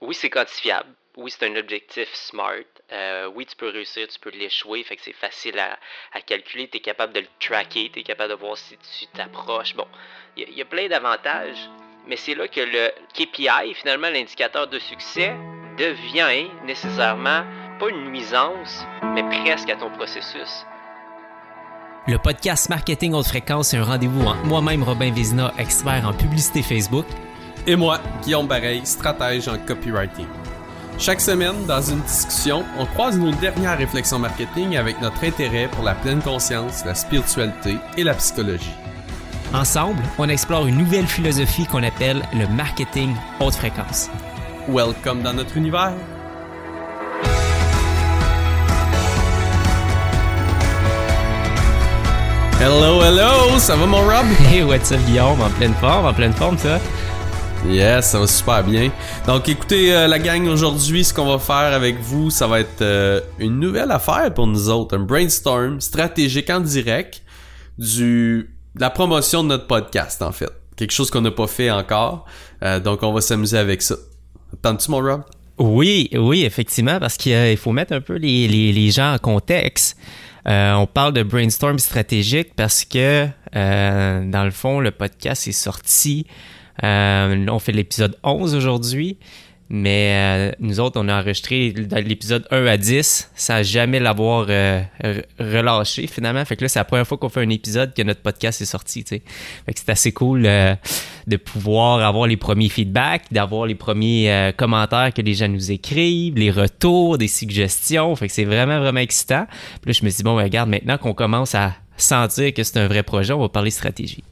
oui, c'est quantifiable. Oui, c'est un objectif smart. Euh, oui, tu peux réussir, tu peux l'échouer. Fait que c'est facile à, à calculer. Tu es capable de le tracker. Tu es capable de voir si tu t'approches. Bon, il y, a plein d'avantages. Mais c'est là que le KPI, finalement, l'indicateur de succès, devient nécessairement pas une nuisance, mais presque à ton processus. Le podcast Marketing haute fréquence est un rendez-vous entre moi-même, Robin Vézina, expert en publicité Facebook, et moi, Guillaume Bareil, stratège en copywriting. Chaque semaine, dans une discussion, on croise nos dernières réflexions marketing avec notre intérêt pour la pleine conscience, la spiritualité et la psychologie. Ensemble, on explore une nouvelle philosophie qu'on appelle le marketing haute fréquence. Welcome dans notre univers. Hello, hello, ça va mon Rob? Hey, what's up Guillaume? En pleine forme, en pleine forme ça? Yes, ça va super bien. Donc écoutez euh, la gang aujourd'hui, ce qu'on va faire avec vous, ça va être euh, une nouvelle affaire pour nous autres, un brainstorm stratégique en direct du de la promotion de notre podcast en fait. Quelque chose qu'on n'a pas fait encore. Euh, donc on va s'amuser avec ça. Attends-tu mon Rob? Oui, oui, effectivement, parce qu'il faut mettre un peu les, les, les gens en contexte. on parle de brainstorm stratégique parce que, dans le fond, le podcast est sorti euh, on fait l'épisode 11 aujourd'hui. Mais euh, nous autres, on a enregistré l'épisode 1 à 10 sans jamais l'avoir euh, relâché finalement. Fait que là, c'est la première fois qu'on fait un épisode que notre podcast est sorti. Fait que c'est assez cool de pouvoir avoir les premiers feedbacks, d'avoir les premiers commentaires que les gens nous écrivent, les retours, des suggestions. Fait que c'est vraiment, vraiment excitant. Puis là, je me suis dit, bon, ben, regarde, maintenant qu'on commence à sentir que c'est un vrai projet, on va parler stratégie.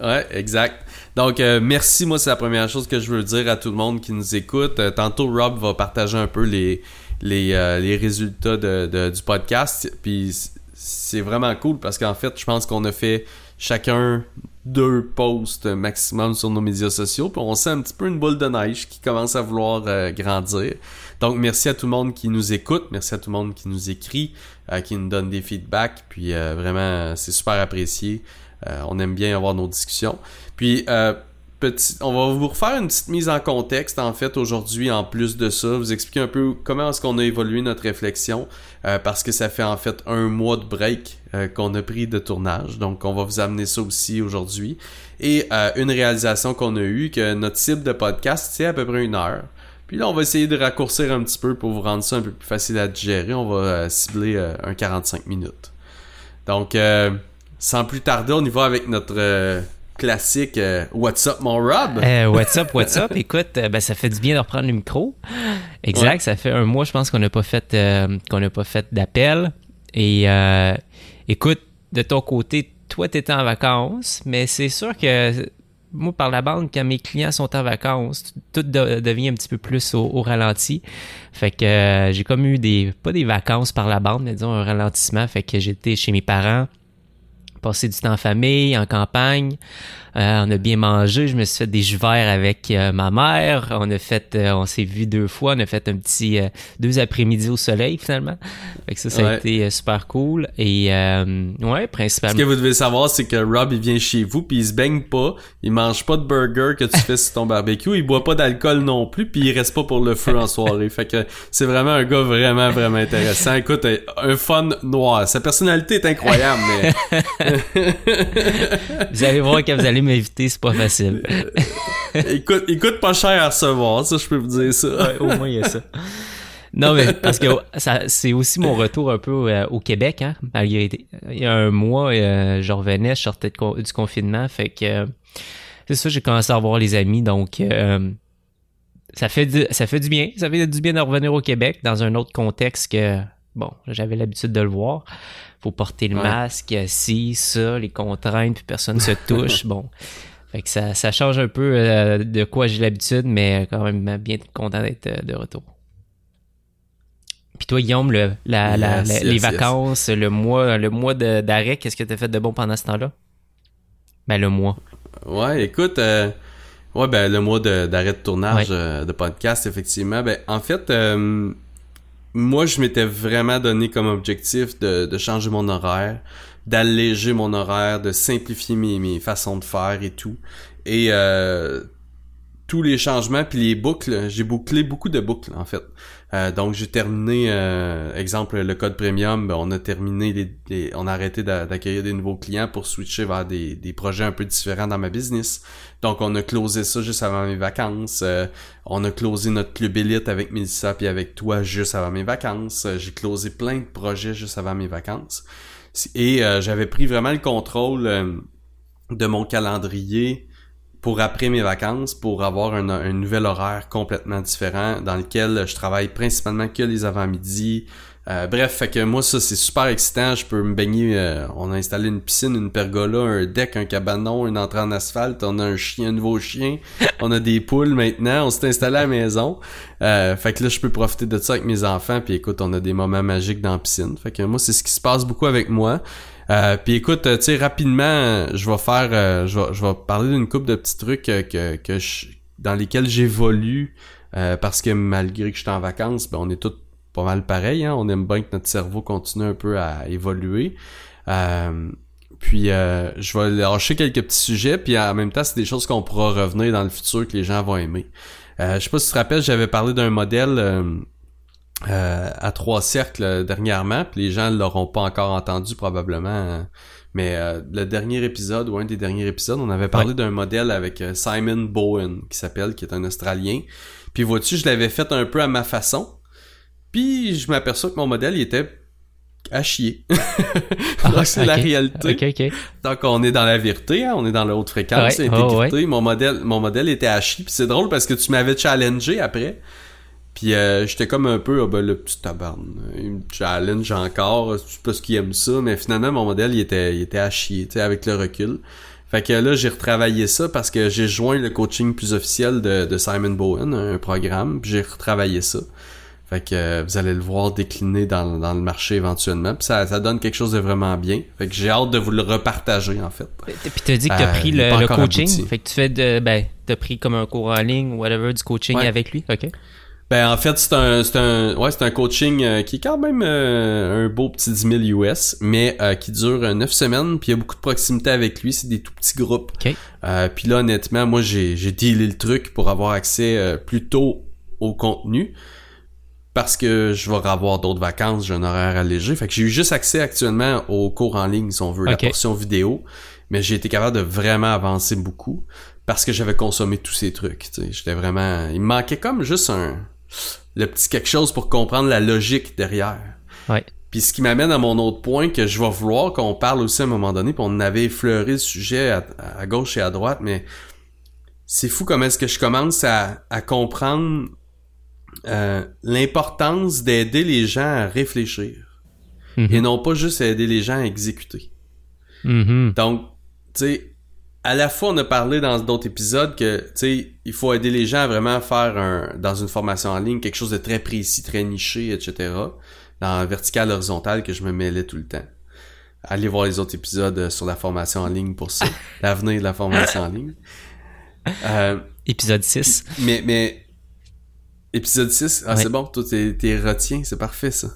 Ouais, exact. Donc, euh, merci. Moi, c'est la première chose que je veux dire à tout le monde qui nous écoute. Euh, tantôt, Rob va partager un peu les, les, euh, les résultats de, du podcast. Puis, c'est vraiment cool parce qu'en fait, je pense qu'on a fait chacun deux posts maximum sur nos médias sociaux. Puis, on sent un petit peu une boule de neige qui commence à vouloir grandir. Donc, merci à tout le monde qui nous écoute. Merci à tout le monde qui nous écrit, qui nous donne des feedbacks. Puis, vraiment, c'est super apprécié. Euh, on aime bien avoir nos discussions. Puis, euh, petit, on va vous refaire une petite mise en contexte, en fait, aujourd'hui, en plus de ça. Vous expliquer un peu comment est-ce qu'on a évolué notre réflexion, euh, parce que ça fait en fait un mois de break qu'on a pris de tournage. Donc, on va vous amener ça aussi aujourd'hui. Et une réalisation qu'on a eue, que notre cible de podcast, c'est à peu près une heure. Puis là, on va essayer de raccourcir un petit peu pour vous rendre ça un peu plus facile à digérer. On va cibler un 45 minutes. Donc, sans plus tarder, on y va avec notre euh, classique euh, What's up, mon Rob? Euh, what's up, what's up? Écoute, ben, ça fait du bien de reprendre le micro. Exact, ça fait un mois, je pense, qu'on n'a pas fait qu'on n'a pas fait d'appel. Et écoute, de ton côté, toi, tu étais en vacances, mais c'est sûr que moi, par la bande, quand mes clients sont en vacances, tout devient un petit peu plus au, au ralenti. Fait que j'ai comme eu des, pas des vacances par la bande, mais disons un ralentissement. Fait que j'étais chez mes parents passer du temps en famille, en campagne. Euh, on a bien mangé. Je me suis fait des jus verts avec euh, ma mère. On a fait, euh, on s'est vu deux fois. On a fait un petit deux après-midi au soleil finalement. Fait que ça, ça a été super cool. Et ouais, principalement. Ce que vous devez savoir, c'est que Rob il vient chez vous puis il se baigne pas. Il mange pas de burger que tu fais sur ton barbecue. Il boit pas d'alcool non plus puis il reste pas pour le feu en soirée. Fait que c'est vraiment un gars vraiment vraiment intéressant. Écoute, un fun noir. Sa personnalité est incroyable, mais vous allez voir que vous allez m'inviter, c'est pas facile. écoute, écoute pas cher à recevoir, ça, je peux vous dire ça. au moins, il y a ça. Non, mais parce que c'est aussi mon retour un peu euh, au Québec, hein. il y a un mois, euh, je revenais, je sortais du confinement, fait que c'est ça, j'ai commencé à voir les amis, donc euh, ça fait du, ça fait du bien. Ça fait du bien de revenir au Québec dans un autre contexte que bon, j'avais l'habitude de le voir faut porter le masque, si, ça, les contraintes, puis personne se touche. bon. Fait que ça, ça change un peu euh, de quoi j'ai l'habitude, mais quand même bien content d'être euh, de retour. Puis toi, Guillaume, le, la, la, les vacances, le mois, le mois d'arrêt, qu'est-ce que tu as fait de bon pendant ce temps-là? Ben, le mois. Ouais, écoute, euh, ouais, ben, le mois d'arrêt de, tournage de podcast, effectivement. Ben, en fait, moi, je m'étais vraiment donné comme objectif de, changer mon horaire, d'alléger mon horaire, de simplifier mes, mes, façons de faire et tout. Et euh, tous les changements puis les boucles, j'ai bouclé beaucoup de boucles en fait. Euh, donc j'ai terminé, euh, exemple le code premium, ben, on a terminé, les, on a arrêté d'accueillir des nouveaux clients pour switcher vers des, des, projets un peu différents dans ma business. Donc on a closé ça juste avant mes vacances. Euh, on a closé notre club élite avec Melissa puis avec toi juste avant mes vacances. j'ai closé plein de projets juste avant mes vacances. Et j'avais pris vraiment le contrôle de mon calendrier pour après mes vacances pour avoir un, un, nouvel horaire complètement différent dans lequel je travaille principalement que les avant-midi. Euh, bref, fait que moi ça c'est super excitant, je peux me baigner, euh, on a installé une piscine, une pergola, un deck, un cabanon, une entrée en asphalte, on a un chien, un nouveau chien, on a des poules maintenant, on s'est installé à la maison. Euh, fait que là je peux profiter de ça avec mes enfants, puis écoute, on a des moments magiques dans la piscine. Fait que moi c'est ce qui se passe beaucoup avec moi. Euh, puis écoute, tu sais, rapidement, je vais faire, euh, je, vais, je vais parler d'une coupe de petits trucs euh, que, que je, dans lesquels j'évolue parce que malgré que je suis en vacances, ben on est tous pas mal pareil. Hein? On aime bien que notre cerveau continue un peu à évoluer. puis je vais lâcher quelques petits sujets, puis en même temps, c'est des choses qu'on pourra revenir dans le futur que les gens vont aimer. je sais pas si tu te rappelles, j'avais parlé d'un modèle euh, à trois cercles dernièrement, puis les gens l'auront pas encore entendu probablement. Hein. mais euh, le dernier épisode ou un des derniers épisodes, on avait parlé d'un modèle avec euh, Simon Bowen qui s'appelle, qui est un Australien. Puis vois-tu, je l'avais fait un peu à ma façon. Puis je m'aperçois que mon modèle il était à chier. Ah, c'est la réalité. Okay, Donc on est dans la vérité, hein, on est dans la haute fréquence, l'intégrité. Oh, mon modèle, mon modèle était à chier. Puis c'est drôle parce que tu m'avais challengé après. Puis euh, j'étais comme un peu, ah ben le petit tabarn, il me challenge encore, c'est parce qu'il aime ça, mais finalement mon modèle il était, il était à chier, tu sais, avec le recul. Fait que là, j'ai retravaillé ça parce que j'ai joint le coaching plus officiel de, de Simon Bowen, un programme, puis j'ai retravaillé ça. Fait que euh, vous allez le voir décliner dans, dans le marché éventuellement. Puis ça, ça donne quelque chose de vraiment bien. Fait que j'ai hâte de vous le repartager en fait. Puis t'as dit que t'as euh, pris le, coaching. Fait que tu fais de ben t'as pris comme un cours en ligne ou whatever du coaching avec lui. Ok. Ben en fait c'est un c'est un ouais c'est un coaching euh, qui est quand même euh, un beau petit 10 000 US mais euh, qui dure 9 semaines puis il y a beaucoup de proximité avec lui c'est des tout petits groupes. Okay. puis là honnêtement moi j'ai j'ai dealé le truc pour avoir accès plus tôt au contenu parce que je vais avoir d'autres vacances j'ai un horaire allégé. Fait que j'ai eu juste accès actuellement aux cours en ligne si on veut la portion vidéo mais j'ai été capable de vraiment avancer beaucoup parce que j'avais consommé tous ces trucs tu sais. J'étais vraiment il me manquait comme juste un le petit quelque chose pour comprendre la logique derrière. Ouais. Puis ce qui m'amène à mon autre point que je vais vouloir qu'on parle aussi à un moment donné, puis on avait effleuré le sujet à, gauche et à droite, mais c'est fou comment est-ce que je commence à, comprendre euh, l'importance d'aider les gens à réfléchir mm-hmm. et non pas juste aider les gens à exécuter. Mm-hmm. Donc, tu sais, à la fois, on a parlé dans d'autres épisodes que, tu sais, il faut aider les gens à vraiment faire un, dans une formation en ligne, quelque chose de très précis, très niché, etc. Dans vertical, horizontal, que je me mêlais tout le temps. Allez voir les autres épisodes sur la formation en ligne pour ça. L'avenir de la formation en ligne. Euh, épisode 6. Mais, mais, épisode 6, ah, c'est bon, toi, t'es, retiens, c'est parfait, ça.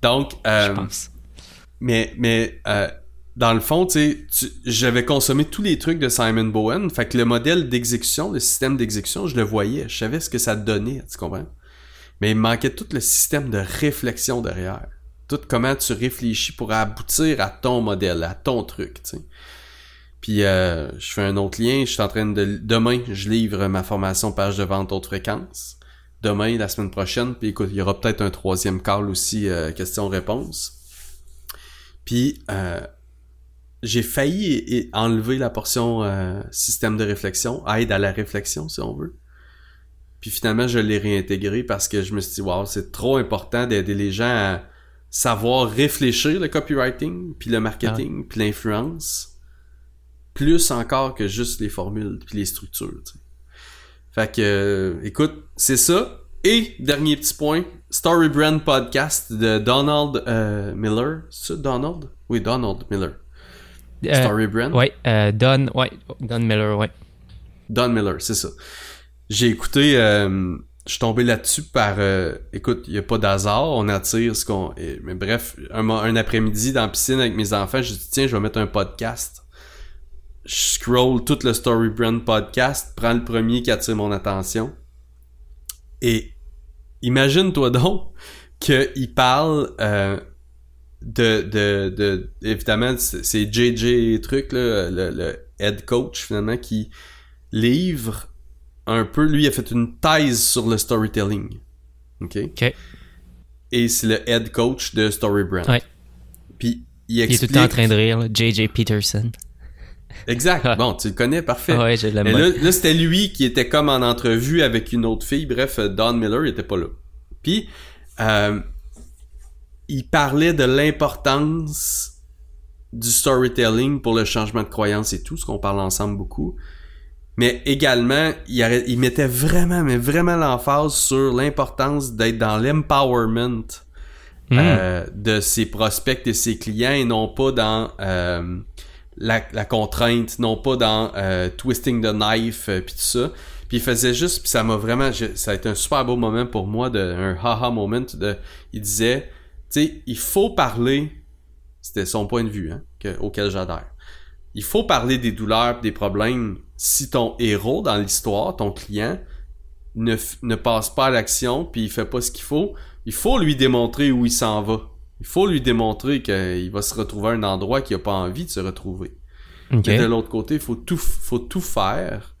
Donc, euh, je pense. Mais, mais, euh, dans le fond, tu sais, j'avais consommé tous les trucs de Simon Bowen. Fait que le modèle d'exécution, le système d'exécution, je le voyais. Je savais ce que ça donnait, tu comprends? Mais il me manquait tout le système de réflexion derrière. Tout comment tu réfléchis pour aboutir à ton modèle, à ton truc, tu sais. Puis euh, je fais un autre lien, je suis en train de... Demain, je livre ma formation page de vente haute fréquence. Demain, la semaine prochaine, puis écoute, il y aura peut-être un troisième call aussi, euh, question-réponse. Puis... Euh, j'ai failli enlever la portion euh, système de réflexion, aide à la réflexion si on veut. Puis finalement, je l'ai réintégré parce que je me suis dit, wow, c'est trop important d'aider les gens à savoir réfléchir le copywriting, puis le marketing, puis l'influence, plus encore que juste les formules, puis les structures. Fait que, euh, écoute, c'est ça. Et dernier petit point, Story Brand Podcast de Donald euh, Miller. C'est Donald? Oui, Donald Miller. Euh, Story Brand? Oui, euh, Don, ouais, Don Miller, ouais. Don Miller, c'est ça. J'ai écouté, euh, je suis tombé là-dessus par, euh, écoute, il n'y a pas d'hasard, on attire ce qu'on... Mais bref, un, un après-midi dans la piscine avec mes enfants, j'ai dit, tiens, je vais mettre un podcast. je scroll tout le Story Brand podcast, prends le premier qui attire mon attention. Et imagine-toi donc qu'il parle euh, de, de, de, évidemment, c'est JJ truc, là, le, le head coach finalement, qui livre un peu, lui il a fait une thèse sur le storytelling. OK? OK. Et c'est le head coach de Storybrand. Ouais. Puis il Il est explique... tout le temps en train de rire. JJ Peterson. Exact. Bon, tu le connais, parfait. Ouais, je l'aime Mais bien. là, là, c'était lui qui était comme en entrevue avec une autre fille. Bref, Don Miller, il était pas là. Puis, euh, il parlait de l'importance du storytelling pour le changement de croyance et tout, ce qu'on parle ensemble beaucoup. Mais également, il, arrêt- il mettait vraiment, mais vraiment l'emphase sur l'importance d'être dans l'empowerment Mm. euh, de ses prospects et ses clients et non pas dans euh, la, la contrainte, non pas dans euh, twisting the knife euh, puis tout ça. Puis il faisait juste, puis ça m'a vraiment, je- ça a été un super beau moment pour moi, de, un haha moment. De, il disait, sais, il faut parler, c'était son point de vue, hein, que- auquel j'adhère. Il faut parler des douleurs, des problèmes. Si ton héros dans l'histoire, ton client, ne, ne passe pas à l'action, puis il fait pas ce qu'il faut, il faut lui démontrer où il s'en va. Il faut lui démontrer qu'il va se retrouver à un endroit qu'il a pas envie de se retrouver. OK. Mais de l'autre côté, il faut tout, faut tout faire.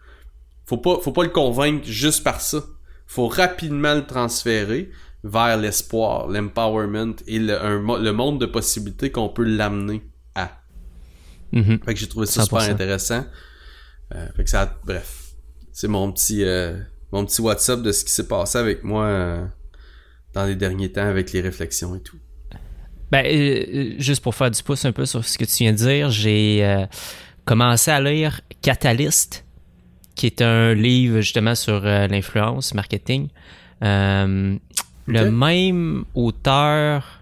Faut pas, faut pas le convaincre juste par ça. Faut rapidement le transférer vers l'espoir, l'empowerment et le, un le monde de possibilités qu'on peut l'amener à. Mhm. Fait que j'ai trouvé ça 100%. super intéressant. Euh, fait que ça, bref, c'est mon petit, euh, mon petit WhatsApp de ce qui s'est passé avec moi euh, dans les derniers temps avec les réflexions et tout. Ben, juste pour faire du pouce un peu sur ce que tu viens de dire, j'ai commencé à lire Catalyst, qui est un livre justement sur l'influence marketing. Euh, Le même auteur,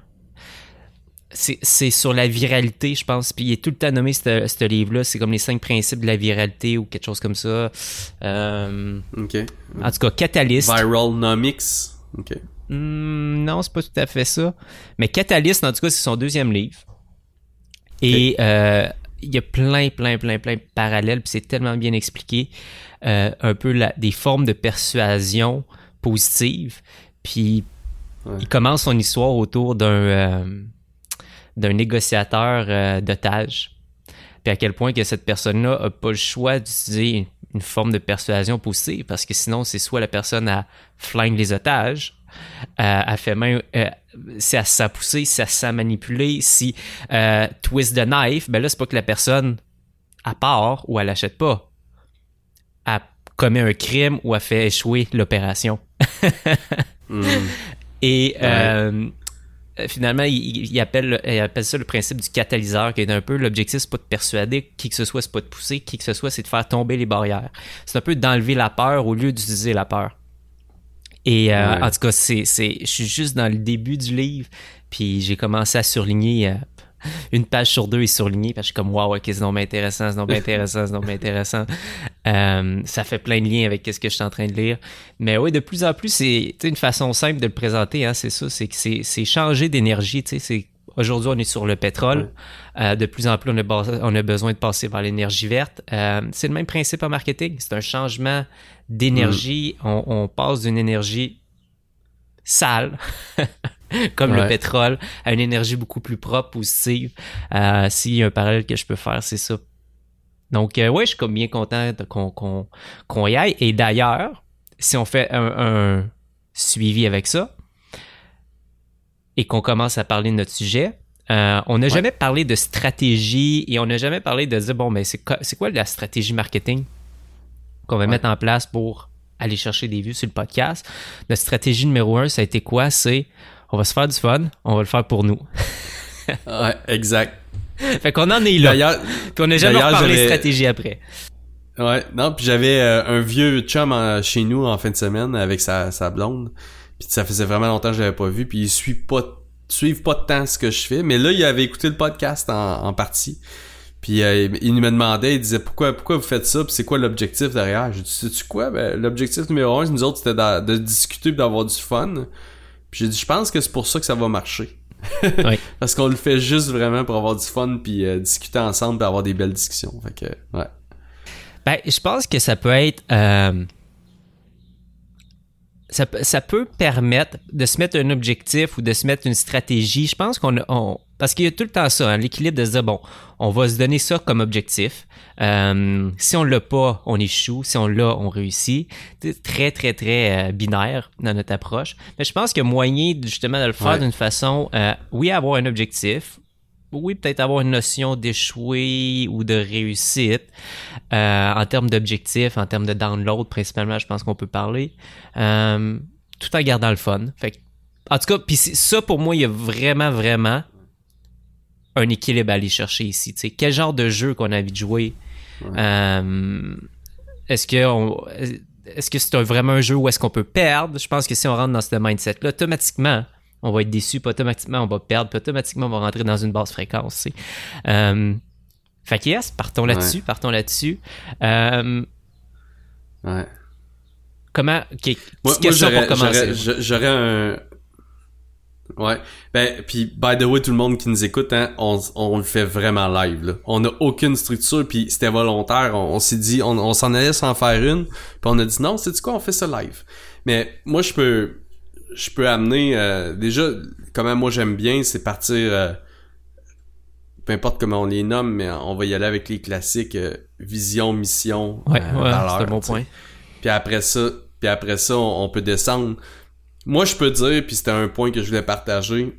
c'est sur la viralité, je pense. Puis il est tout le temps nommé ce livre-là. C'est comme les cinq principes de la viralité ou quelque chose comme ça. Euh, Ok. en tout cas, Catalyst. Viralnomics. Ok. Hmm, non, c'est pas tout à fait ça. Mais Catalyst, en tout cas, c'est son deuxième livre. Et euh, il y a plein, plein, plein, plein de parallèles, puis c'est tellement bien expliqué. euh, un peu la- des formes de persuasion positive. Puis Ouais. il commence son histoire autour d'un euh, d'un négociateur euh, d'otages. Puis à quel point que cette personne-là a pas le choix d'utiliser une, une forme de persuasion positive, parce que sinon, c'est soit la personne a flingue les otages, euh, elle fait euh, si elle se sent pousser, si elle manipuler, si euh, twist the knife, ben là, c'est pas que la personne à part ou elle l'achète pas. Elle commet un crime ou elle fait échouer l'opération. Hmm. Et euh, finalement, il, il appelle, il appelle ça le principe du catalyseur, qui est un peu l'objectif, c'est pas de persuader qui que ce soit, c'est pas de pousser, qui que ce soit, c'est de faire tomber les barrières. C'est un peu d'enlever la peur au lieu d'utiliser la peur. Et euh, Ouais. en tout cas, c'est, c'est, je suis juste dans le début du livre, puis j'ai commencé à surligner. euh, une page sur deux est surlignée, parce que je suis comme, waouh, ok, c'est donc intéressant, c'est donc intéressant, c'est donc intéressant. Euh, ça fait plein de liens avec ce que je suis en train de lire. Mais oui, de plus en plus, c'est une façon simple de le présenter, hein, c'est ça, c'est que c'est, changer d'énergie, tu sais, c'est Aujourd'hui, on est sur le pétrole. Euh, de plus en plus, on a, on a besoin de passer vers l'énergie verte. Euh, c'est le même principe en marketing. C'est un changement d'énergie. On, on passe d'une énergie sale, comme le pétrole, à une énergie beaucoup plus propre, positive. Euh, S'il y a un parallèle que je peux faire, c'est ça. Donc, euh, ouais, je suis comme bien content qu'on y aille. Et d'ailleurs, si on fait un, un suivi avec ça et qu'on commence à parler de notre sujet, euh, on n'a jamais parlé de stratégie et on n'a jamais parlé de dire, bon, mais c'est quoi, c'est quoi la stratégie marketing qu'on va Ouais. mettre en place pour aller chercher des vues sur le podcast? Notre stratégie numéro un, ça a été quoi? C'est on va se faire du fun, on va le faire pour nous. Ouais, exact. fait qu'on en est là. Puis on n'a jamais reparlé stratégie après. Ouais, non, puis j'avais euh, un vieux chum en- chez nous en fin de semaine avec sa, sa blonde. Puis ça faisait vraiment longtemps que je l'avais pas vu, puis il suit pas suivent pas tant ce que je fais, mais là il avait écouté le podcast en, en partie. Puis euh, il me demandait, il disait pourquoi pourquoi vous faites ça, puis c'est quoi l'objectif derrière? J'ai dit sais-tu quoi? Ben, l'objectif numéro un, nous autres c'était d'a- de, discuter, d'avoir du fun. Puis j'ai dit je pense que c'est pour ça que ça va marcher. Oui. Parce qu'on le fait juste vraiment pour avoir du fun puis euh, discuter ensemble, puis avoir des belles discussions. Fait que ouais. Ben, je pense que ça peut être. euh, ça, peut- ça peut permettre de se mettre un objectif ou de se mettre une stratégie. Je pense qu'on on- parce qu'il y a tout le temps ça, hein, l'équilibre de se dire bon, on va se donner ça comme objectif. Euh, si on l'a pas, on échoue. Si on l'a, on réussit. C'est très, très, très euh, binaire dans notre approche. Mais je pense qu'il y a moyen justement de le faire Ouais. d'une façon, euh, oui, avoir un objectif, oui, peut-être avoir une notion d'échouer ou de réussite en termes d'objectifs, en termes de download, principalement, je pense qu'on peut parler, tout en gardant le fun. Fait que- en tout cas, puis ça pour moi, il y a vraiment, vraiment un équilibre à aller chercher ici. Tu sais, quel genre de jeu qu'on a envie de jouer? Euh, Est-ce que on- est-ce que c'est vraiment un jeu où est-ce qu'on peut perdre? Je pense que si on rentre dans ce mindset-là, automatiquement, on va être déçu, puis automatiquement, on va perdre, puis automatiquement, on va rentrer dans une basse fréquence. Euh, fait que yes, partons là-dessus, partons là-dessus. Euh, Ouais. comment. ok, Moi, moi, j'aurais, pour commencer. j'aurais, j'a- j'aurais un. Ouais. Ben, puis, by the way, tout le monde qui nous écoute, hein, on, on le fait vraiment live, là. On n'a aucune structure, puis c'était volontaire. On, on s'est dit, on, on s'en allait sans faire une, puis on a dit non, c'est du quoi, on fait ça live. Mais moi, je peux, je peux amener, euh, déjà, comment moi j'aime bien, c'est partir, euh, peu importe comment on les nomme, mais on va y aller avec les classiques, euh, vision, mission, Ouais, euh, ouais, valeur, c'est un bon point. Puis après ça, puis après ça, on, on peut descendre. Moi, je peux dire, puis c'était un point que je voulais partager,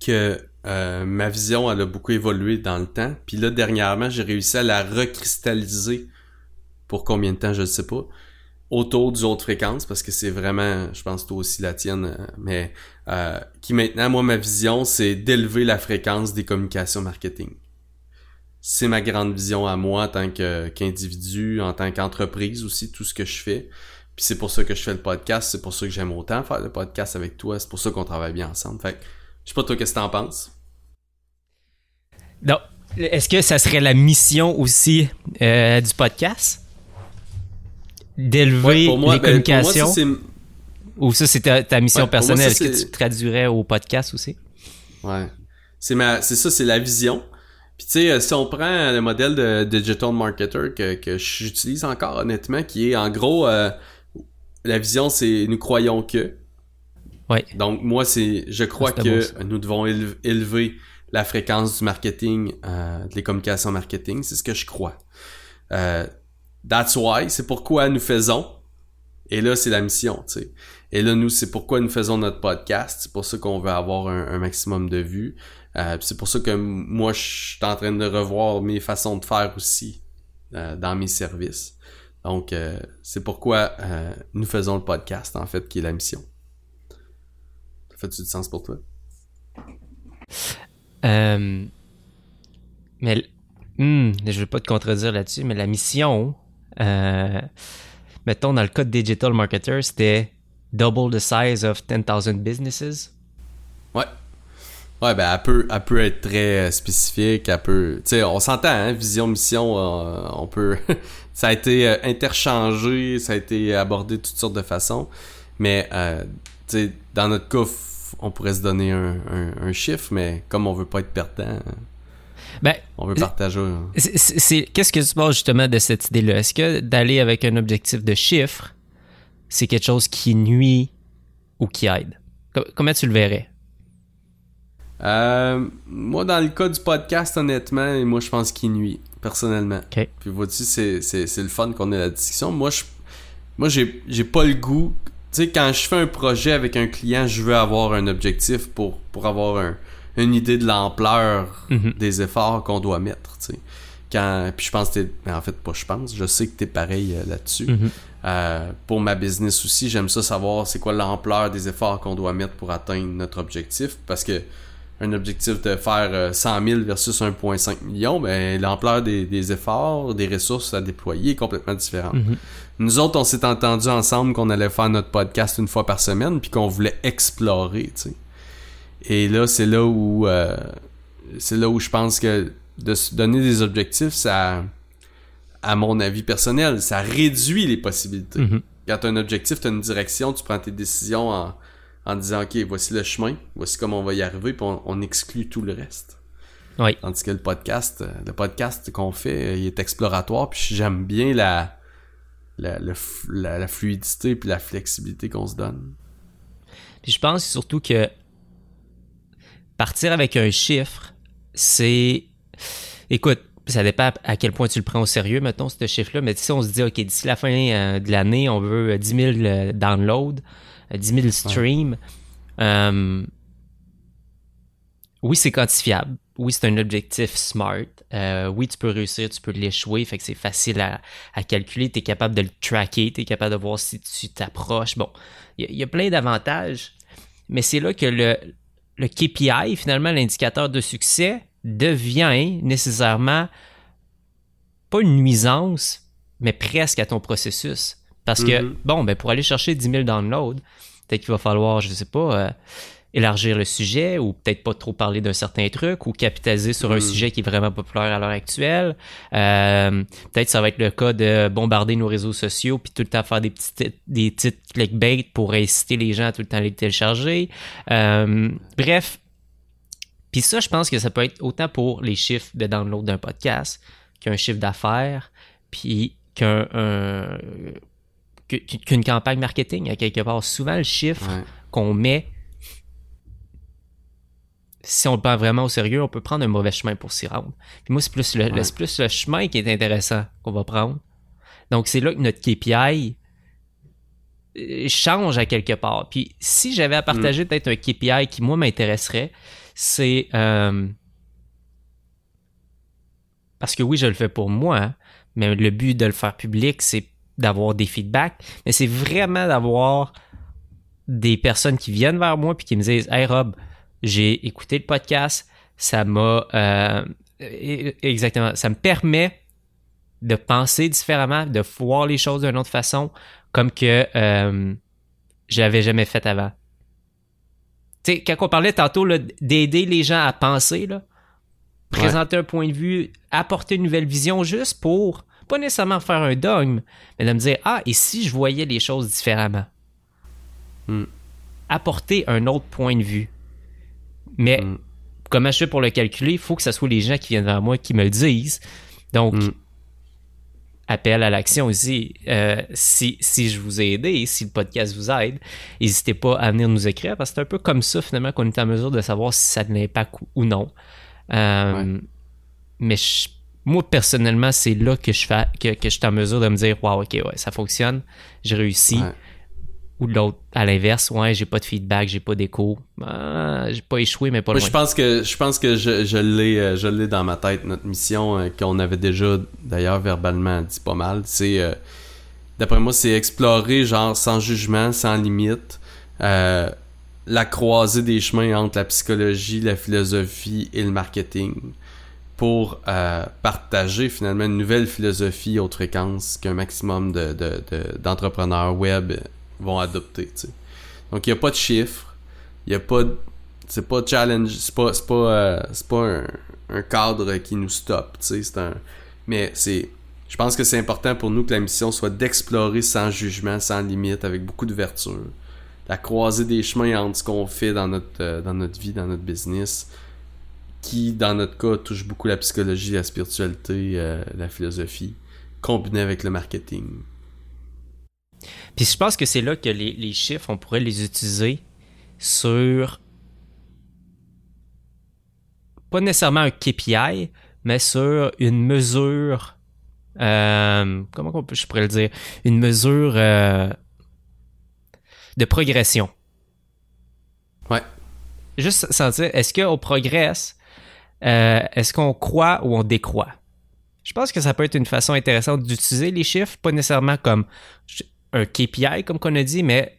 que euh, ma vision, elle a beaucoup évolué dans le temps. Puis là, dernièrement, j'ai réussi à la recristalliser pour combien de temps, je ne sais pas, autour du haute fréquence, parce que c'est vraiment, je pense toi aussi la tienne, euh, mais euh, qui maintenant, moi, ma vision, c'est d'élever la fréquence des communications marketing. C'est ma grande vision à moi en tant qu'individu, en tant qu'entreprise aussi, tout ce que je fais. Puis c'est pour ça que je fais le podcast, c'est pour ça que j'aime autant faire le podcast avec toi, c'est pour ça qu'on travaille bien ensemble. Fait que, je sais pas toi qu'est-ce que t'en penses? Donc, est-ce que ça serait la mission aussi euh, du podcast? D'élever les ben, pour moi, communications? ça, c'est ou ça c'est ta, ta mission Ouais, personnelle est-ce que tu traduirais au podcast aussi? Ouais. C'est ma c'est ça, c'est la vision. Puis tu sais, euh, si on prend le modèle de digital marketer que, que j'utilise encore honnêtement, qui est en gros euh, la vision c'est nous croyons que. Ouais. Donc moi c'est je crois Ah, beau, que nous devons éle- élever la fréquence du marketing, euh, des communications marketing, c'est ce que je crois. Euh, that's why, c'est pourquoi nous faisons. Et là, c'est la mission, tu sais. Et là, nous, c'est pourquoi nous faisons notre podcast. C'est pour ça qu'on veut avoir un, un maximum de vues. Euh, c'est pour ça que moi, je suis en train de revoir mes façons de faire aussi euh, dans mes services. Donc, euh, c'est pourquoi euh, nous faisons le podcast, en fait, qui est la mission. Ça fait-tu du sens pour toi? Euh, mais hmm, je veux pas te contredire là-dessus mais la mission mettons dans le cas de digital marketer c'était double the size of 10,000 businesses? Ouais. Ouais, ben, elle peut, elle peut être très spécifique, elle peut... Tu sais, on s'entend, hein, vision, mission, on peut... ça a été euh, interchangé, ça a été abordé de toutes sortes de façons, mais, euh, dans notre cas, on pourrait se donner un, un- un chiffre, mais comme on veut pas être perdant, ben on veut partager... hein. Qu'est-ce que tu penses justement de cette idée-là? Est-ce que d'aller avec un objectif de chiffre, c'est quelque chose qui nuit ou qui aide? Co- Comment tu le verrais? Euh, moi, dans le cas du podcast, honnêtement, moi, je pense qu'il nuit, personnellement. Puis vois-tu, c'est, le fun qu'on ait la discussion. Moi, je, moi j'ai, pas le goût. Tu sais, quand je fais un projet avec un client, je veux avoir un objectif pour, pour avoir un- une idée de l'ampleur Mhm. des efforts qu'on doit mettre, tu sais. Quand, puis je pense que t'es, mais en fait, pas je pense, je sais que t'es pareil euh, là-dessus. Mhm. Euh, pour ma business aussi, j'aime ça savoir c'est quoi l'ampleur des efforts qu'on doit mettre pour atteindre notre objectif. Parce que un objectif de faire euh, 100 000 versus 1,5 million, ben, l'ampleur des, des efforts, des ressources à déployer est complètement différente. Mhm. Nous autres, on s'est entendu ensemble qu'on allait faire notre podcast une fois par semaine, puis qu'on voulait explorer. Et là, c'est là où euh, c'est là où je pense que de se donner des objectifs, ça, à mon avis personnel, ça réduit les possibilités. Mhm. Quand tu as un objectif, tu as une direction, tu prends tes décisions en, en disant, OK, voici le chemin, voici comment on va y arriver, puis on, on exclut tout le reste. Oui. Tandis que le podcast, euh, le podcast qu'on fait, euh, il est exploratoire, puis j'aime bien la, la, le f- la, la fluidité puis la flexibilité qu'on se donne. Puis je pense surtout que partir avec un chiffre, c'est. Écoute, ça dépend à quel point tu le prends au sérieux, mettons, ce chiffre-là. Mais si on se dit, OK, d'ici la fin euh, de l'année, on veut euh, 10 000 euh, downloads, 10 000 streams, euh, oui, c'est quantifiable. Oui, c'est un objectif smart. Euh, oui, tu peux réussir, tu peux l'échouer. Fait que c'est facile à, à calculer. Tu es capable de le tracker. Tu es capable de voir si tu t'approches. Bon, il y, a- il y a plein d'avantages. Mais c'est là que le, le KPI, finalement, l'indicateur de succès, devient nécessairement pas une nuisance, mais presque à ton processus. Parce que, Mhm. bon, ben pour aller chercher 10 000 downloads, peut-être qu'il va falloir, je sais pas, euh, élargir le sujet ou peut-être pas trop parler d'un certain truc ou capitaliser sur un Mhm. sujet qui est vraiment populaire à l'heure actuelle. Euh, peut-être ça va être le cas de bombarder nos réseaux sociaux puis tout le temps faire des petits des titres clickbait pour inciter les gens à tout le temps les télécharger. Euh, bref, puis ça, je pense que ça peut être autant pour les chiffres de download d'un podcast qu'un chiffre d'affaires, puis qu'un qu'une campagne marketing à quelque part. Souvent, le chiffre Ouais. qu'on met, si on le prend vraiment au sérieux, on peut prendre un mauvais chemin pour s'y rendre. Puis moi, c'est plus le, Ouais. plus le chemin qui est intéressant qu'on va prendre. Donc, c'est là que notre KPI euh, change à quelque part. Puis si j'avais à partager peut-être un KPI qui, moi, m'intéresserait, c'est... euh, parce que oui, je le fais pour moi, hein, mais le but de le faire public, c'est d'avoir des feedbacks, mais c'est vraiment d'avoir des personnes qui viennent vers moi puis qui me disent Hey Rob, j'ai écouté le podcast, ça m'a euh, e- exactement, ça me permet de penser différemment, de voir les choses d'une autre façon, comme que euh, je l'avais jamais fait avant. Tu sais, quand on parlait tantôt là, d'aider les gens à penser, là, présenter un point de vue, apporter une nouvelle vision juste pour, pas nécessairement faire un dogme, mais de me dire, ah, et si je voyais les choses différemment? Hmm. Apporter un autre point de vue. Mais Mm. comment je fais pour le calculer? Il faut que ce soit les gens qui viennent vers moi qui me le disent. Donc, Mm. appel à l'action aussi. Euh, si, si je vous ai aidé, si le podcast vous aide, n'hésitez pas à venir nous écrire parce que c'est un peu comme ça finalement qu'on est en mesure de savoir si ça a de l'impact ou- ou non. Euh, Mais je- moi personnellement, c'est là que je fais que, que je suis en mesure de me dire Wow, ok, ouais, ça fonctionne, j'ai réussi. Ouais. Ou de l'autre, à l'inverse, ouais, j'ai pas de feedback, j'ai pas d'écho. Ah, j'ai pas échoué, mais pas Moi, loin. je pense que je pense que je, je l'ai euh, je l'ai dans ma tête notre mission euh, qu'on avait déjà d'ailleurs verbalement dit pas mal c'est euh, d'après moi c'est explorer genre sans jugement sans limite euh, la croisée des chemins entre la psychologie la philosophie et le marketing pour euh, partager finalement une nouvelle philosophie haute fréquence qu'un maximum de, de, d'entrepreneurs web vont adopter donc il n'y a pas de chiffres il y a pas de c'est pas challenge c'est pas c'est pas euh, pas un, cadre qui nous stoppe c'est un mais c'est je pense que c'est important pour nous que la mission soit d'explorer sans jugement sans limite avec beaucoup d'ouverture la croisée des chemins entre ce qu'on fait dans notre euh, dans notre vie dans notre business qui dans notre cas touche beaucoup la psychologie la spiritualité euh, la philosophie combiné avec le marketing Puis je pense que c'est là que les, les chiffres, on pourrait les utiliser sur pas nécessairement un KPI, mais sur une mesure, euh, comment on peut, je pourrais le dire, une mesure euh, de progression. ouais Juste sentir, est-ce qu'on progresse, euh, est-ce qu'on croit ou on décroît? Je pense que ça peut être une façon intéressante d'utiliser les chiffres, pas nécessairement comme un KPI, comme qu'on a dit, mais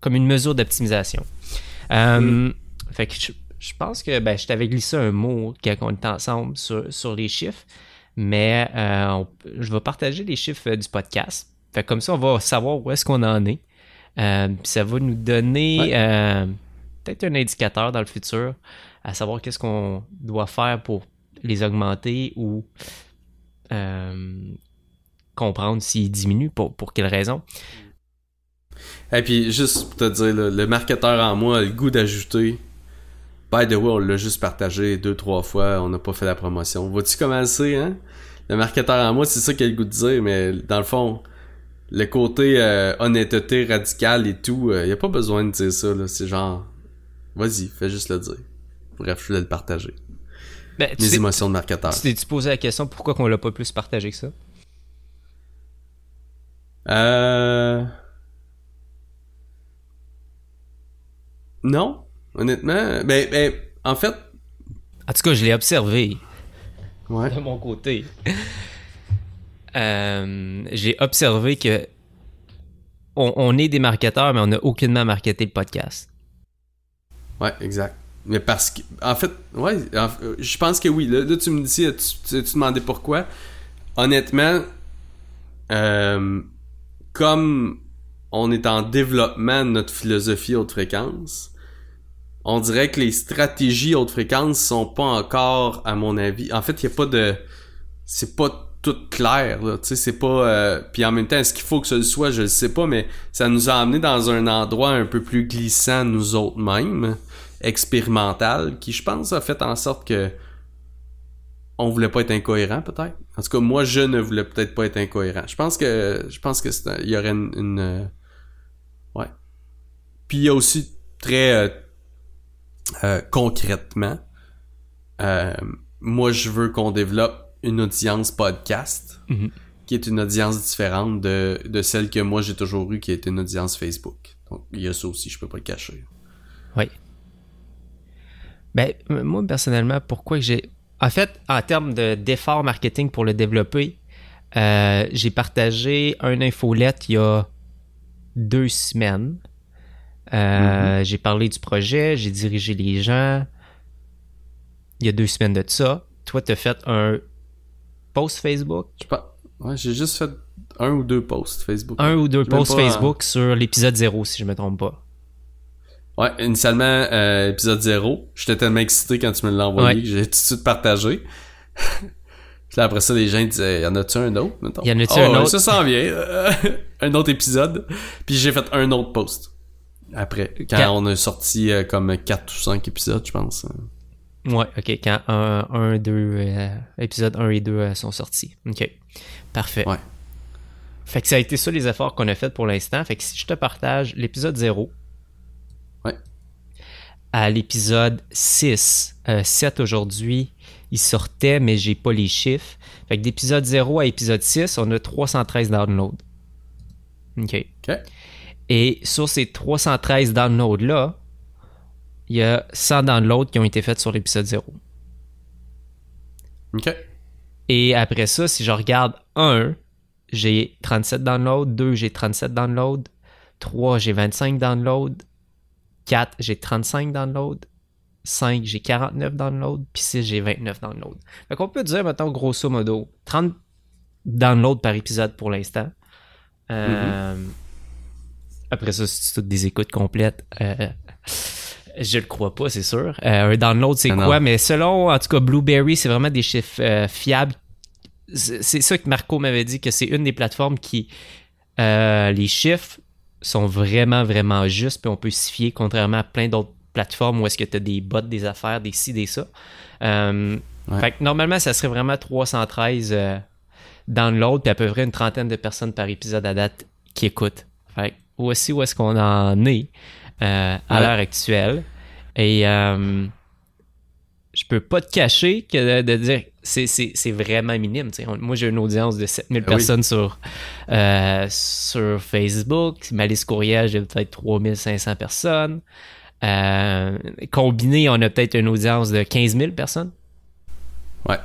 comme une mesure d'optimisation. Euh, Fait que je, je pense que ben, je t'avais glissé un mot quand on était ensemble sur, sur les chiffres, mais euh, on- je vais partager les chiffres du podcast. Fait que comme ça, on va savoir où est-ce qu'on en est. Euh, ça va nous donner Ouais. peut-être un indicateur dans le futur à savoir qu'est-ce qu'on doit faire pour les augmenter ou euh, comprendre s'ils diminuent, pour, pour quelle raison. Et puis, juste pour te dire, le marketeur en moi a le goût d'ajouter By the way, on l'a juste partagé deux, trois fois, on n'a pas fait la promotion. Vois-tu comment c'est, hein? Le marketeur en moi, c'est ça qu'il a le goût de dire, mais dans le fond, le côté euh, honnêteté radicale et tout, il y a pas besoin de dire ça. C'est genre, vas-y, fais juste le dire. Bref, je voulais le partager. Ben, Mes émotions de marketeur. Tu t'es-tu posé la question pourquoi qu'on l'a pas plus partagé que ça? Euh... Non, honnêtement. Ben, ben, en fait, En tout cas, je l'ai observé ouais. de mon côté. Euh, j'ai observé que on, on est des marketeurs, mais on n'a aucunement marketé le podcast. Ouais, exact. Mais parce que, en fait, ouais, en- euh, je pense que oui. Là, là, tu me dis, tu, tu, demandais pourquoi. Honnêtement, euh, comme on est en développement de notre philosophie haute fréquence, on dirait que les stratégies haute fréquence sont pas encore, à mon avis. En fait, il y a pas de, c'est pas tout clair. Tu sais, c'est pas. euh, Puis en même temps, est-ce qu'il faut que ce soit, je le sais pas, mais ça nous a amené dans un endroit un peu plus glissant nous autres mêmes, expérimental, qui je pense a fait en sorte que on voulait pas être incohérent peut-être. En tout cas, moi je ne voulais peut-être pas être incohérent. Je pense que je pense que il y aurait une, une, euh, ouais. Puis il y a aussi très euh, euh, concrètement, euh, moi je veux qu'on développe une audience podcast Mhm. qui est une audience différente de, de celle que moi j'ai toujours eue qui est une audience Facebook. Donc il y a ça aussi, je peux pas le cacher. Oui. Ben, moi, personnellement, pourquoi j'ai. En fait, en termes de- d'efforts marketing pour le développer, euh, j'ai partagé un infolette il y a deux semaines. Euh, J'ai parlé du projet, j'ai dirigé les gens. Il y a deux semaines de ça. Toi, tu as fait un post Facebook, Je pas. Ouais, j'ai juste fait un ou deux posts Facebook. un ou deux posts Facebook sur l'épisode 0, si je me trompe pas. Ouais, initialement, euh, épisode 0. J'étais tellement excité quand tu me l'as envoyé Ouais. que j'ai tout de suite partagé. Puis là, après ça, les gens disaient, y en a-tu un autre, mettons? Y en a-tu Oh, un ouais, autre? Ça s'en vient. un autre épisode. Puis j'ai fait un autre post. Après, quand Quand- on a sorti euh, comme 4 ou 5 épisodes, je pense. Ouais, ok, quand 1, 2, épisode 1 et 2 euh, sont sortis. Ok, parfait. Ouais. Fait que ça a été ça les efforts qu'on a fait pour l'instant. Fait que si je te partage l'épisode 0 Ouais. À l'épisode 6, euh, 7 aujourd'hui, il sortait, mais j'ai pas les chiffres. Fait que d'épisode 0 à épisode 6, on a 313 downloads. Ok. OK. Et sur ces 313 downloads-là, il y a 100 downloads qui ont été faits sur l'épisode 0. OK. Et après ça, si je regarde 1, j'ai 37 downloads, 2, j'ai 37 downloads, 3, j'ai 25 downloads, 4, j'ai 35 downloads, 5, j'ai 49 downloads, puis 6, j'ai 29 downloads. Fait qu'on peut dire, mettons, grosso modo, 30 downloads par épisode pour l'instant. Euh, Après ça, c'est toutes des écoutes complètes. Euh, je le crois pas, c'est sûr. Euh, un download, c'est Ah quoi? Mais selon, en tout cas, Blueberry, c'est vraiment des chiffres fiables. C'est ça que Marco m'avait dit, que c'est une des plateformes qui... les chiffres sont vraiment, vraiment justes, puis on peut s'y fier, contrairement à plein d'autres plateformes où est-ce que tu as des bots, des affaires, des ci, des ça. Euh, Ouais. Fait que normalement, ça serait vraiment 313 euh, downloads, puis à peu près une trentaine de personnes par épisode à date qui écoutent. Fait que voici où est-ce qu'on en est euh, à Ouais. l'heure actuelle. Et je peux pas te cacher que de, de dire c'est, c'est, c'est vraiment minime. Moi, j'ai une audience de 7000 Ah oui. personnes sur, euh, sur Facebook. Ma liste courriel, j'ai peut-être 3500 personnes. Euh, combiné, on a peut-être une audience de 15 000 personnes. Ouais.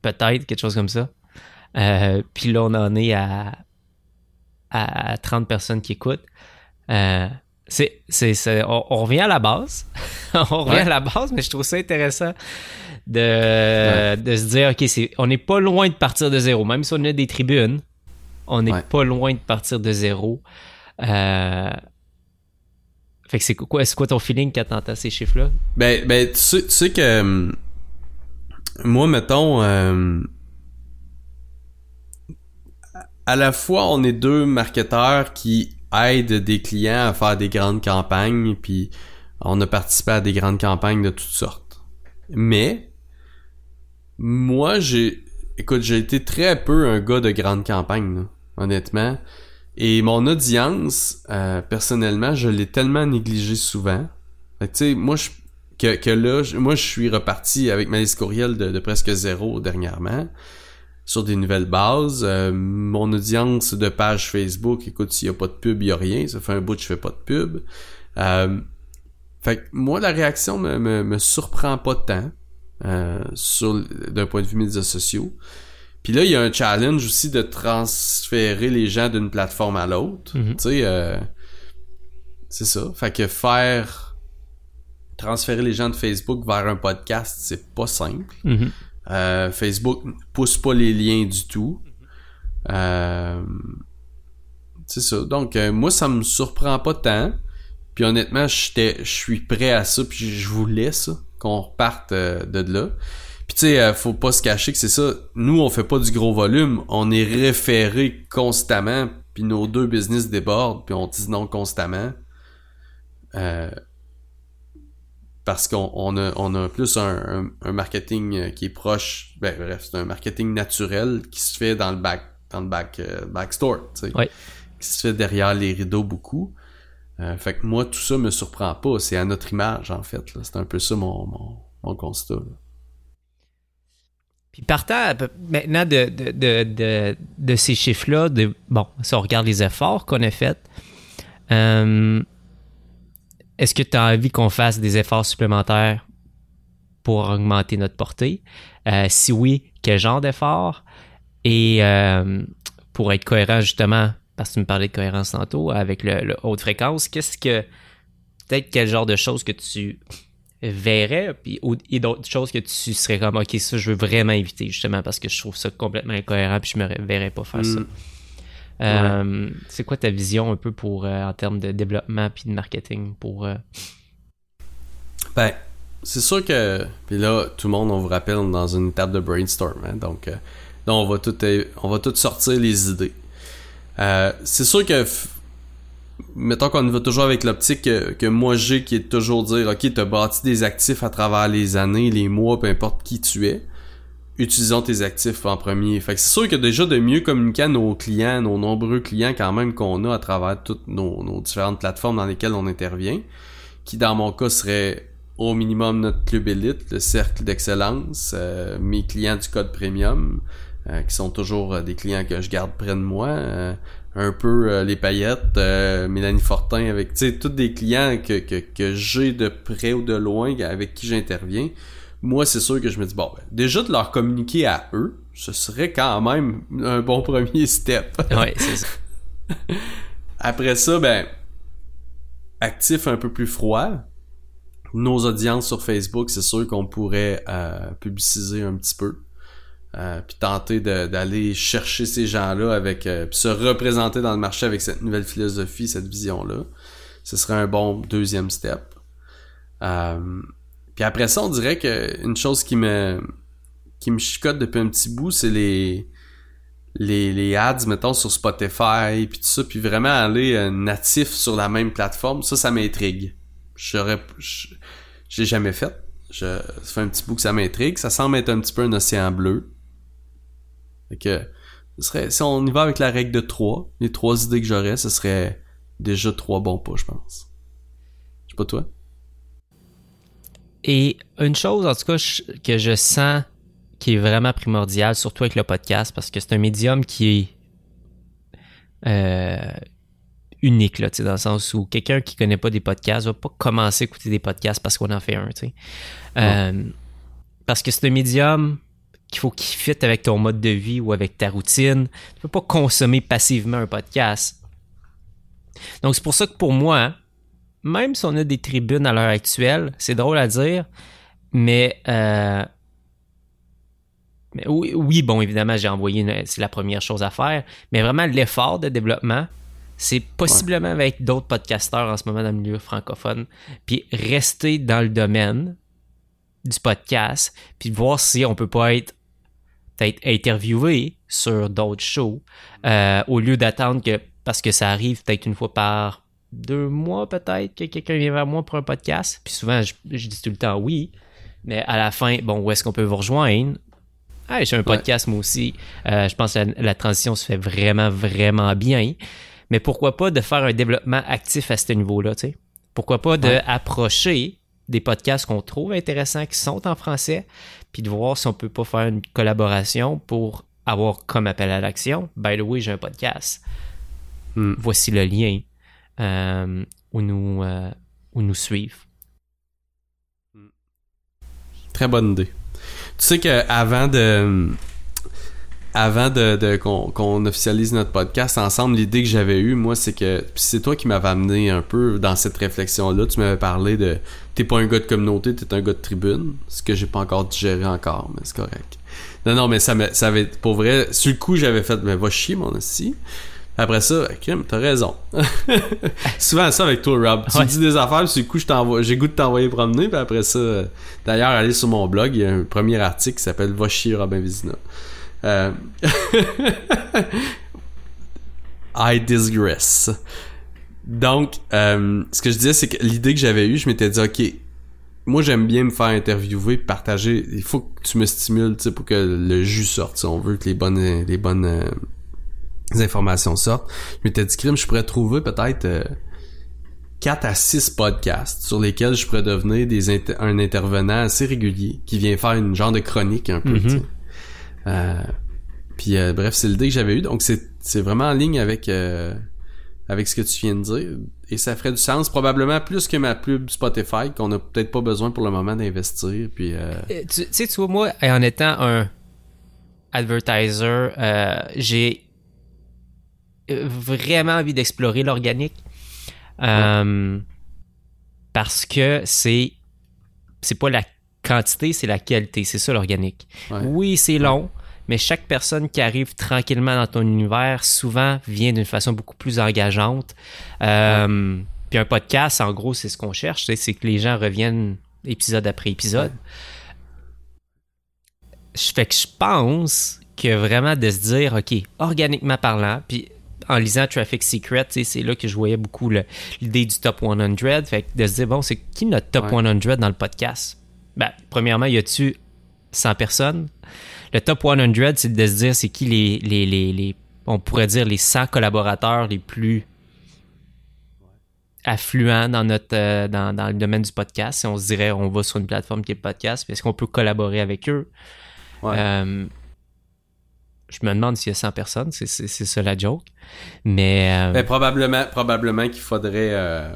Peut-être, quelque chose comme ça. Euh, Puis là, on en est à, à 30 personnes qui écoutent. C'est, c'est, on, on revient à la base. on revient Ouais. à la base, mais je trouve ça intéressant de, de se dire, OK, c'est, on n'est pas loin de partir de zéro. Même si on a des tribunes, on n'est Ouais. pas loin de partir de zéro. Euh, fait que c'est quoi, c'est quoi ton feeling quand t'entends ces chiffres-là? Ben, ben tu, sais, tu sais que hum, moi, mettons, euh, à la fois, on est deux marketeurs qui aident des clients à faire des grandes campagnes, puis On a participé à des grandes campagnes de toutes sortes. Mais, moi, j'ai, écoute, j'ai été très peu un gars de grandes campagnes, honnêtement. Et mon audience, euh, personnellement, je l'ai tellement négligé souvent. tu sais, moi, je, que, que là, moi, je suis reparti avec ma liste courriel de, presque zéro dernièrement sur des nouvelles bases. Euh, mon audience de page Facebook, écoute, s'il n'y a pas de pub, il n'y a rien. Ça fait un bout que je fais pas de pub. Euh, fait que moi, la réaction me, me, me surprend pas tant euh, sur d'un point de vue médias sociaux. Puis là, il y a un challenge aussi de transférer les gens d'une plateforme à l'autre. Mhm. Tu sais, euh, c'est ça. Fait que faire transférer les gens de Facebook vers un podcast, c'est pas simple. Mhm. Euh, Facebook pousse pas les liens du tout. Euh, c'est ça. Donc, euh, moi, ça me surprend pas tant. Puis honnêtement, je suis prêt à ça, puis je voulais ça, qu'on reparte euh, de là. Puis tu sais, euh, faut pas se cacher que c'est ça. Nous, on fait pas du gros volume, on est référé constamment, puis nos deux business débordent, puis on dit non constamment. Parce qu'on on a, on a plus un, un, marketing euh, qui est proche, ben bref, c'est un marketing naturel qui se fait dans le back, dans le back, euh, backstore, tu sais, ouais. qui se fait derrière les rideaux beaucoup. Euh, fait que moi, tout ça me surprend pas, c'est à notre image en fait. C'est un peu ça mon, mon, mon constat. Là. Puis partant maintenant de, de, de, de, ces chiffres-là, de, bon, si on regarde les efforts qu'on a faits, euh, est-ce que tu as envie qu'on fasse des efforts supplémentaires pour augmenter notre portée? Euh, si oui, quel genre d'efforts? Et euh, pour être cohérent justement, parce que tu me parlais de cohérence tantôt avec le, haute fréquence, qu'est-ce que peut-être quel genre de choses que tu verrais puis et d'autres choses que tu serais comme ok ça je veux vraiment éviter justement parce que je trouve ça complètement incohérent puis je me verrais pas faire ça. Euh, C'est quoi ta vision un peu pour euh, en termes de développement puis de marketing pour euh, Ben, c'est sûr que puis là tout le monde on vous rappelle on est dans une étape de brainstorm hein, donc euh, là on va tout on va tout sortir les idées. Euh, c'est sûr que mettons qu'on va toujours avec l'optique que, que moi j'ai qui est de toujours dire ok t'as bâti des actifs à travers les années, les mois, peu importe qui tu es. Utilisons tes actifs en premier. Fait que c'est sûr que déjà de mieux communiquer à nos clients, nos nombreux clients quand même qu'on a à travers toutes nos, nos différentes plateformes dans lesquelles on intervient, qui dans mon cas serait au minimum notre club élite, le cercle d'excellence, euh, mes clients du code premium, euh, qui sont toujours euh, des clients que je garde près de moi, euh, un peu euh, les paillettes, euh, Mélanie Fortin, avec tous des clients que, que, que j'ai de près ou de loin avec qui j'interviens. Moi, c'est sûr que je me dis bon, ben, déjà de leur communiquer à eux, ce serait quand même un bon premier step. ouais c'est ça Après ça, ben actif un peu plus froid. Nos audiences sur Facebook, c'est sûr qu'on pourrait euh, publiciser un petit peu. Euh, puis tenter d'aller chercher ces gens-là avec euh, puis se représenter dans le marché avec cette nouvelle philosophie, cette vision-là. Ce serait un bon deuxième step. Puis après ça, on dirait que une chose qui me qui me chicote depuis un petit bout, c'est les les, les ads, mettons, sur Spotify, puis tout ça, puis vraiment aller euh, natif sur la même plateforme, ça, ça m'intrigue. J'aurais, l'ai jamais fait. Je, ça fait un petit bout que ça m'intrigue. Ça semble être un petit peu un océan bleu. Fait que, ce serait, si on y va avec la règle de trois, les trois idées que j'aurais, ce serait déjà trois bons pas, je pense. Je sais pas toi. Et une chose, en tout cas, je- que je sens qui est vraiment primordiale, surtout avec le podcast, parce que c'est un médium qui est euh, unique, là, dans le sens où quelqu'un qui connaît pas des podcasts va pas commencer à écouter des podcasts parce qu'on en fait un. Euh, parce que c'est un médium qu'il faut qu'il fitte avec ton mode de vie ou avec ta routine. Tu peux pas consommer passivement un podcast. Donc, c'est pour ça que pour moi, même si on a des tribunes à l'heure actuelle, c'est drôle à dire, mais, euh, mais oui, oui, bon, évidemment, j'ai envoyé, c'est la première chose à faire, mais vraiment l'effort de développement, c'est possiblement avec d'autres podcasteurs en ce moment dans le milieu francophone, puis rester dans le domaine du podcast, puis voir si on peut pas être peut-être interviewé sur d'autres shows, euh, au lieu d'attendre que, parce que ça arrive peut-être une fois par deux mois peut-être que quelqu'un vient vers moi pour un podcast. Puis souvent, je, je dis tout le temps oui. Mais à la fin, bon, où est-ce qu'on peut vous rejoindre? Ah, j'ai un podcast moi aussi. Euh, je pense que la, la, transition se fait vraiment, vraiment bien. Mais pourquoi pas de faire un développement actif à ce niveau-là, tu sais? Pourquoi pas de Ouais. approcher des podcasts qu'on trouve intéressants, qui sont en français, puis de voir si on peut pas faire une collaboration pour avoir comme appel à l'action. By the way, j'ai un podcast. Hmm. Voici le lien euh, où, nous, euh, nous suivre. Très bonne idée. Tu sais que avant de avant de, de- qu'on officialise notre podcast ensemble, l'idée que j'avais eue, moi, c'est que c'est toi qui m'avais amené un peu dans cette réflexion-là. Tu m'avais parlé de t'es pas un gars de communauté, t'es un gars de tribune, ce que j'ai pas encore digéré encore, mais c'est correct. Non, non, mais ça ça avait, pour vrai, sur le coup, j'avais fait, mais va chier, mon aussi. Après ça, Kim, t'as raison. Souvent ça avec toi, Rob. Tu Ouais. me dis des affaires, puis le coup, j'ai goût de t'envoyer promener, puis après ça, euh, d'ailleurs, allez sur mon blog, il y a un premier article qui s'appelle Va chier Robin Vizina. Euh, I digress. Donc, euh, ce que je disais, c'est que l'idée que j'avais eue, je m'étais dit, OK, moi, j'aime bien me faire interviewer, partager. Il faut que tu me stimules, tu sais, pour que le jus sorte, si on veut, que les bonnes, les bonnes euh, informations sortent. Je m'étais dit, crime, je pourrais trouver peut-être euh, 4 à 6 podcasts sur lesquels je pourrais devenir des inter- un intervenant assez régulier qui vient faire une genre de chronique un peu, tu sais. Euh, puis euh, bref, c'est l'idée que j'avais eue. Donc c'est c'est vraiment en ligne avec euh, avec ce que tu viens de dire et ça ferait du sens probablement plus que ma pub Spotify qu'on a peut-être pas besoin pour le moment d'investir. Puis euh, Euh, Tu sais, tu vois, moi, en étant un advertiser, euh, j'ai vraiment envie d'explorer l'organique. Euh, Parce que c'est c'est pas la quantité, c'est la qualité. C'est ça l'organique. ouais. Oui, c'est long, mais chaque personne qui arrive tranquillement dans ton univers souvent vient d'une façon beaucoup plus engageante. Euh, Puis un podcast, en gros, c'est ce qu'on cherche, c'est que les gens reviennent épisode après épisode. Je Fait que je pense que vraiment de se dire, OK, organiquement parlant, puis en lisant Traffic Secret, c'est là que je voyais beaucoup l'idée du top 100. Fait que de se dire, bon, c'est qui notre top Ouais. 100 dans le podcast? Ben, premièrement, y a-tu 100 personnes? Le top 100, c'est de se dire, c'est qui les, les, les, les- on pourrait dire les 100 collaborateurs les plus affluents dans notre euh, dans, dans le domaine du podcast. Si on se dirait, on va sur une plateforme qui est le podcast, est-ce qu'on peut collaborer avec eux? Ouais. Euh, je me demande s'il y a 100 personnes, c'est, ça la joke. Mais euh, Ben, probablement, probablement qu'il faudrait euh,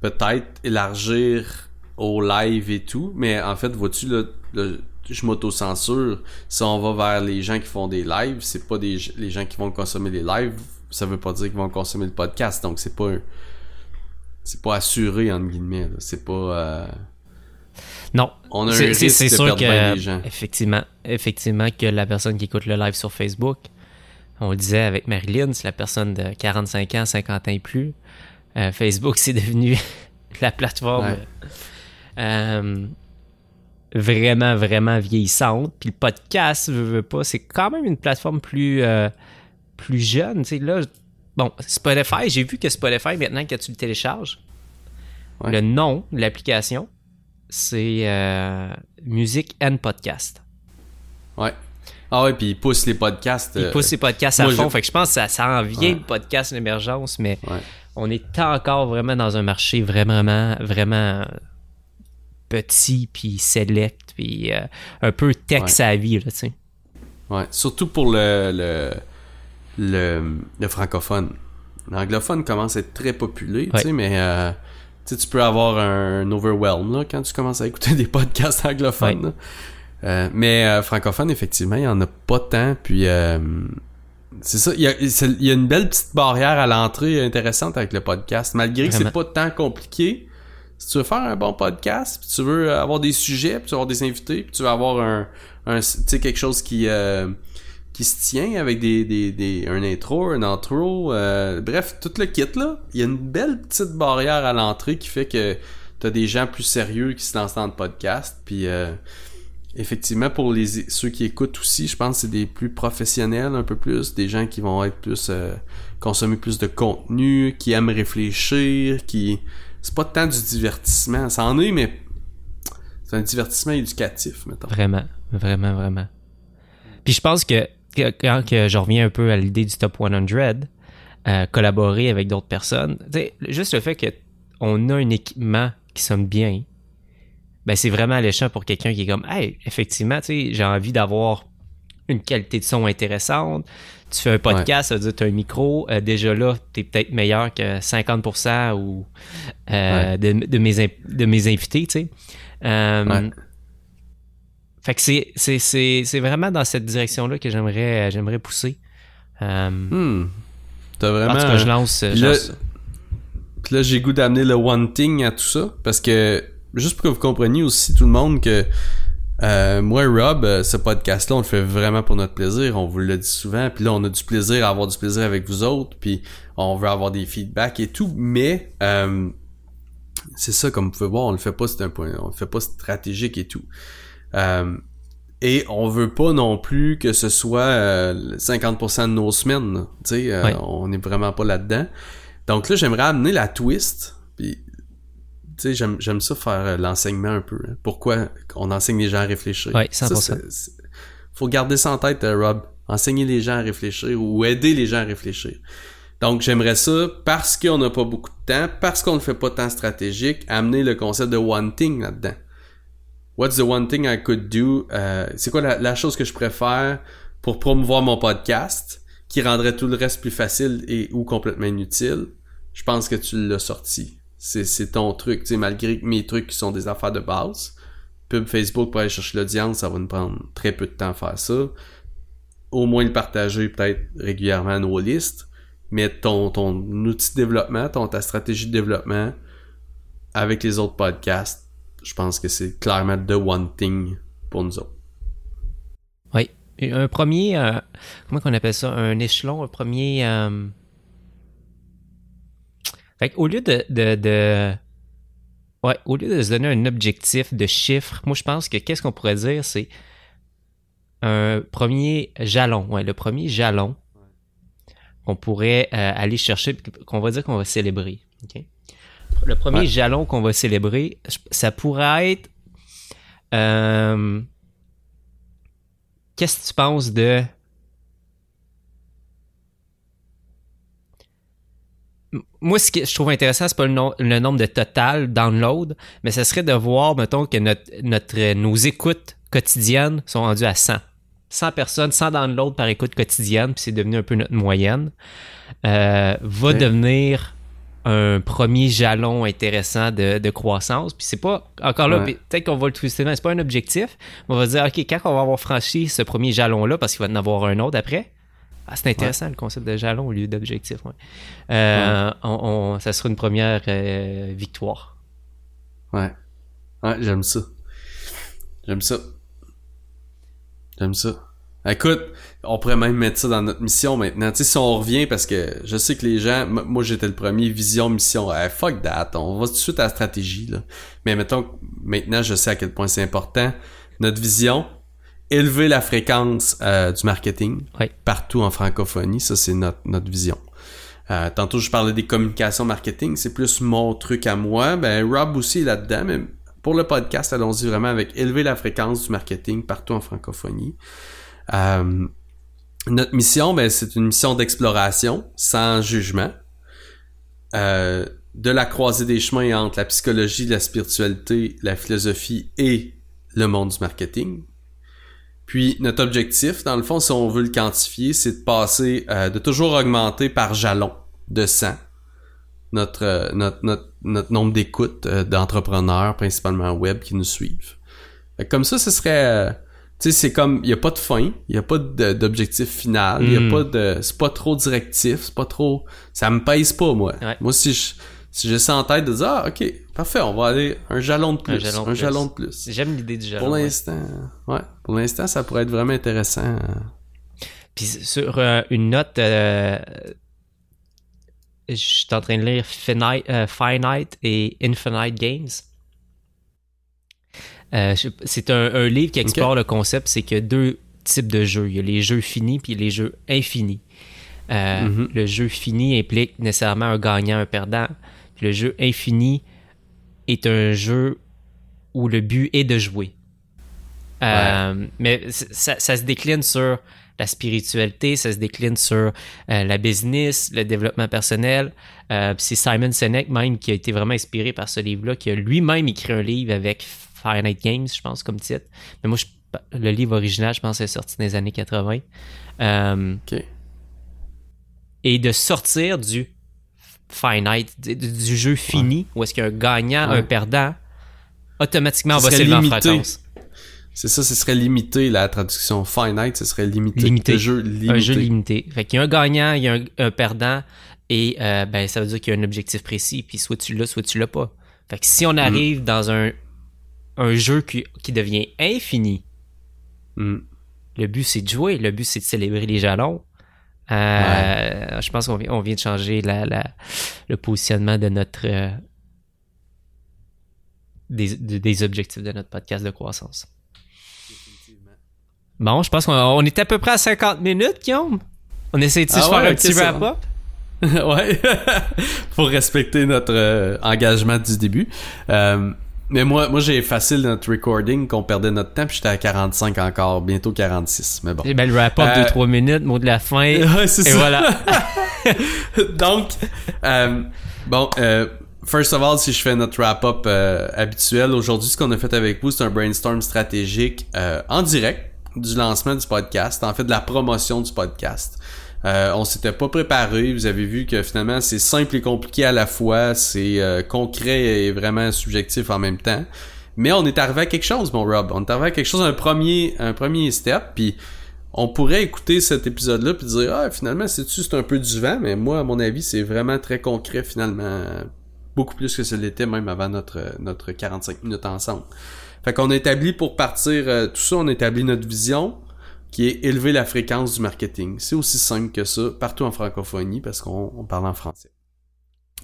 peut-être élargir au live et tout, mais en fait, vois-tu, je m'auto-censure. Si on va vers les gens qui font des lives, c'est pas des, les gens qui vont consommer les lives, ça veut pas dire qu'ils vont consommer le podcast, donc c'est pas c'est pas assuré, entre guillemets, c'est pas... euh, non, on a un c'est, de sûr que gens. effectivement, effectivement que la personne qui écoute le live sur Facebook, on le disait avec Marilyn, c'est la personne de 45 ans, 50 ans et plus. Euh, Facebook, c'est devenu la plateforme Ouais. euh, vraiment, vraiment vieillissante. Puis le podcast, veux pas, c'est quand même une plateforme plus, euh, plus jeune. Là, bon, Spotify, j'ai vu que Spotify, maintenant que tu le télécharges, Ouais. le nom de l'application, c'est euh, Music and Podcast. Ouais. Ah ouais, puis ils poussent les podcasts. Il euh, pousse ses podcasts à moi, fond. je- Fait que je pense que ça, ça en vient Ouais. le podcast l'émergence, mais Ouais. on est encore vraiment dans un marché vraiment, vraiment, petit, puis select, puis euh, un peu tech Ouais. savvy, là, tu sais. Ouais, surtout pour le, le, le, le francophone. L'anglophone commence à être très populé, tu sais, mais euh, sais, tu peux avoir un, overwhelm là, quand tu commences à écouter des podcasts anglophones. Ouais. Euh, mais euh, francophone, effectivement, il y en a pas tant. Puis euh, c'est ça, il y, a, il y a une belle petite barrière à l'entrée intéressante avec le podcast, malgré que c'est Vraiment. pas tant compliqué. Si tu veux faire un bon podcast, puis tu veux avoir des sujets, puis tu veux avoir des invités, puis tu veux avoir un, un tu sais quelque chose qui euh, qui se tient avec des, des, des un intro, un outro, euh, bref, tout le kit là. Il y a une belle petite barrière à l'entrée qui fait que t'as des gens plus sérieux qui se lancent dans le podcast, puis euh, effectivement, pour les ceux qui écoutent aussi, je pense que c'est des plus professionnels un peu plus, des gens qui vont être plus euh, consommer plus de contenu, qui aiment réfléchir, qui c'est pas tant du divertissement, ça en est, mais c'est un divertissement éducatif, mettons. Vraiment, vraiment, vraiment. Puis je pense que, quand que je reviens un peu à l'idée du top 100, euh, collaborer avec d'autres personnes, juste le fait qu'on a un équipement qui sonne bien, ben c'est vraiment alléchant pour quelqu'un qui est comme, hey, effectivement, j'ai envie d'avoir une qualité de son intéressante. Tu fais un podcast, ça veut dire tu as un micro. Euh, déjà là, tu es peut-être meilleur que 50% ou, euh, de, de, mes, de mes invités, tu sais. Euh, fait que c'est, c'est, c'est, c'est vraiment dans cette direction-là que j'aimerais, j'aimerais pousser. Hmm. T'as vraiment. Parce que je lance. Là, là j'ai goût d'amener le one thing à tout ça. Parce que, juste pour que vous compreniez aussi, tout le monde, que euh, moi, Rob, euh, ce podcast-là, on le fait vraiment pour notre plaisir. On vous le dit souvent. Puis là, on a du plaisir à avoir du plaisir avec vous autres. Puis on veut avoir des feedbacks et tout. Mais euh, c'est ça, comme vous pouvez voir, on le fait pas. C'est un point. On le fait pas stratégique et tout. Et on veut pas non plus que ce soit 50% de nos semaines. Tu sais, on est vraiment pas là-dedans. Donc là, j'aimerais amener la twist. Puis tu sais, j'aime, ça faire euh, l'enseignement un peu. Hein. Pourquoi on enseigne les gens à réfléchir? Oui, 100%. faut garder ça en tête, euh, Rob. Enseigner les gens à réfléchir ou aider les gens à réfléchir. Donc, j'aimerais ça, parce qu'on n'a pas beaucoup de temps, parce qu'on ne fait pas tant stratégique, amener le concept de one thing là-dedans. What's the one thing I could do? Euh, c'est quoi la, chose que je préfère pour promouvoir mon podcast qui rendrait tout le reste plus facile et ou complètement inutile? Je pense que tu l'as sorti c'est ton truc, tu sais, malgré mes trucs qui sont des affaires de base. Pub Facebook pour aller chercher l'audience, ça va nous prendre très peu de temps à faire ça. Au moins le partager peut-être régulièrement à nos listes. Mais ton, ton outil de développement, ton, ta stratégie de développement avec les autres podcasts, je pense que c'est clairement the one thing pour nous autres. Oui. Un premier, euh, comment qu'on appelle ça? Un échelon, un premier... Euh, au lieu de, Ouais, au lieu de se donner un objectif de chiffres, moi je pense que qu'est-ce qu'on pourrait dire, c'est un premier jalon. Ouais, le premier jalon qu'on pourrait euh, aller chercher, qu'on va dire qu'on va célébrer. Le premier jalon qu'on va célébrer, ça pourrait être. Euh, qu'est-ce que tu penses de moi, ce que je trouve intéressant, c'est pas le, nombre de total download, mais ce serait de voir, mettons, que notre, notre, nos écoutes quotidiennes sont rendues à 100. 100 personnes, 100 downloads par écoute quotidienne, puis c'est devenu un peu notre moyenne, euh, va devenir un premier jalon intéressant de, de croissance. Puis c'est pas, encore là, peut-être qu'on va le twister, c'est pas un objectif, on va dire, OK, quand on va avoir franchi ce premier jalon-là, parce qu'il va en avoir un autre après, ah, c'est intéressant le concept de jalon au lieu d'objectif. Euh, on, ça sera une première euh, victoire. Ouais. Ouais, j'aime ça. J'aime ça. J'aime ça. Écoute, on pourrait même mettre ça dans notre mission maintenant. Tu sais, si on revient, parce que je sais que les gens, moi j'étais le premier, vision, mission, fuck that, on va tout de suite à la stratégie, là. Mais mettons, maintenant je sais à quel point c'est important. Notre vision, élever la fréquence euh, du marketing partout en francophonie. Ça, c'est notre, notre vision. Euh, tantôt, je parlais des communications marketing. C'est plus mon truc à moi. Ben, Rob aussi est là-dedans. Mais pour le podcast, allons-y vraiment avec élever la fréquence du marketing partout en francophonie. Euh, notre mission, ben, c'est une mission d'exploration sans jugement. de la croisée des chemins entre la psychologie, la spiritualité, la philosophie et le monde du marketing. Puis notre objectif, dans le fond, si on veut le quantifier, c'est de passer, euh, de toujours augmenter par jalon de 100 notre, euh, notre, notre, nombre d'écoutes euh, d'entrepreneurs, principalement web, qui nous suivent. comme ça, ce serait... tu sais, c'est comme... Il n'y a pas de fin, il n'y a pas d'objectif final, il y a hmm. pas de... C'est pas trop directif, c'est pas trop... Ça me pèse pas, moi. Moi, si je si j'ai ça en tête de dire ah ok parfait on va aller un jalon de plus un jalon, de, plus. j'aime l'idée du jalon pour l'instant ouais. pour l'instant ça pourrait être vraiment intéressant puis sur euh, une note euh, je suis en train de lire Finite, euh, Finite et Infinite Games Euh, c'est un, un livre qui explore le concept, c'est qu'il y a deux types de jeux. Il y a les jeux finis puis les jeux infinis. Euh, Mhm. Le jeu fini implique nécessairement un gagnant, un perdant. Puis le jeu infini est un jeu où le but est de jouer. Euh, Mais ça, ça se décline sur la spiritualité, ça se décline sur euh, la business, le développement personnel. Euh, c'est Simon Sinek même qui a été vraiment inspiré par ce livre-là, qui a lui-même écrit un livre avec Finite Games, je pense, comme titre. Mais moi, je- le livre original, je pense, est sorti dans les années 80. Euh, et de sortir du finite, du, du jeu fini, où est-ce qu'il y a un gagnant, Ouais. un perdant, automatiquement, on va s'élever en limité. fréquence. C'est ça, ce serait limité, la traduction finite, ce serait limité. Limité. Le jeu limité. Un jeu limité. Fait qu'il y a un gagnant, il y a un, un perdant, et euh, ben, ça veut dire qu'il y a un objectif précis, puis soit tu l'as, soit tu l'as pas. Fait que si on arrive dans un, un jeu qui, qui devient infini, Hmm. le but c'est de jouer, le but c'est de célébrer les jalons. Euh, Je pense qu'on vient, on vient de changer la, la- le positionnement de notre euh, des, de- des objectifs de notre podcast de croissance. Bon, je pense qu'on on est à peu près à 50 minutes, Guillaume. On essaie de Ah faire un petit wrap-up. ouais. Pour respecter notre euh, engagement du début. Euh, mais moi, moi j'ai effacé notre recording qu'on perdait notre temps, puis j'étais à 45 encore, bientôt 46. Mais bon. Eh ben, le wrap-up Euh, de 3 minutes, mot de la fin. et Ouais, c'est ça. voilà. Donc, euh, bon, euh, first of all, si je fais notre wrap-up euh, habituel, aujourd'hui, ce qu'on a fait avec vous, c'est un brainstorm stratégique euh, en direct du lancement du podcast, en fait de la promotion du podcast. Euh, on s'était pas préparé, vous avez vu que finalement c'est simple et compliqué à la fois, c'est euh, concret et vraiment subjectif en même temps. Mais on est arrivé à quelque chose, mon Rob. On est arrivé à quelque chose, un premier, un premier step, puis on pourrait écouter cet épisode-là puis dire ah finalement c'est c'est un peu du vent, mais moi à mon avis c'est vraiment très concret finalement, beaucoup plus que ce l'était même avant notre notre 45 minutes ensemble. Fait qu'on a établi pour partir euh, tout ça, on a établi notre vision qui est élever la fréquence du marketing. C'est aussi simple que ça partout en francophonie parce qu'on on parle en français.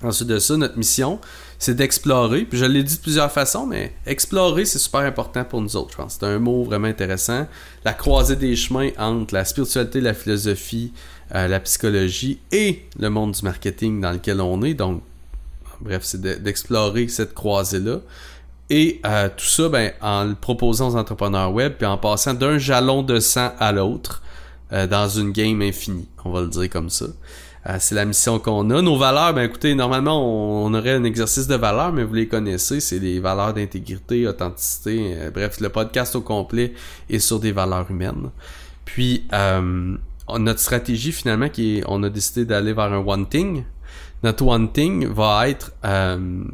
Ensuite de ça, notre mission, c'est d'explorer. Puis je l'ai dit de plusieurs façons, mais explorer, c'est super important pour nous autres, je pense. C'est un mot vraiment intéressant. La croisée des chemins entre la spiritualité, la philosophie, euh, la psychologie et le monde du marketing dans lequel on est. Donc, bref, c'est de- d'explorer cette croisée-là. Et euh, tout ça, ben, en le proposant aux entrepreneurs web, puis en passant d'un jalon de sang à l'autre euh, dans une game infinie, on va le dire comme ça. Euh, c'est la mission qu'on a. Nos valeurs, ben écoutez, normalement, on, on aurait un exercice de valeurs, mais vous les connaissez, c'est les valeurs d'intégrité, authenticité, euh, bref, le podcast au complet est sur des valeurs humaines. Puis, euh, notre stratégie, finalement, qui est, on a décidé d'aller vers un one thing. Notre one thing va être euh,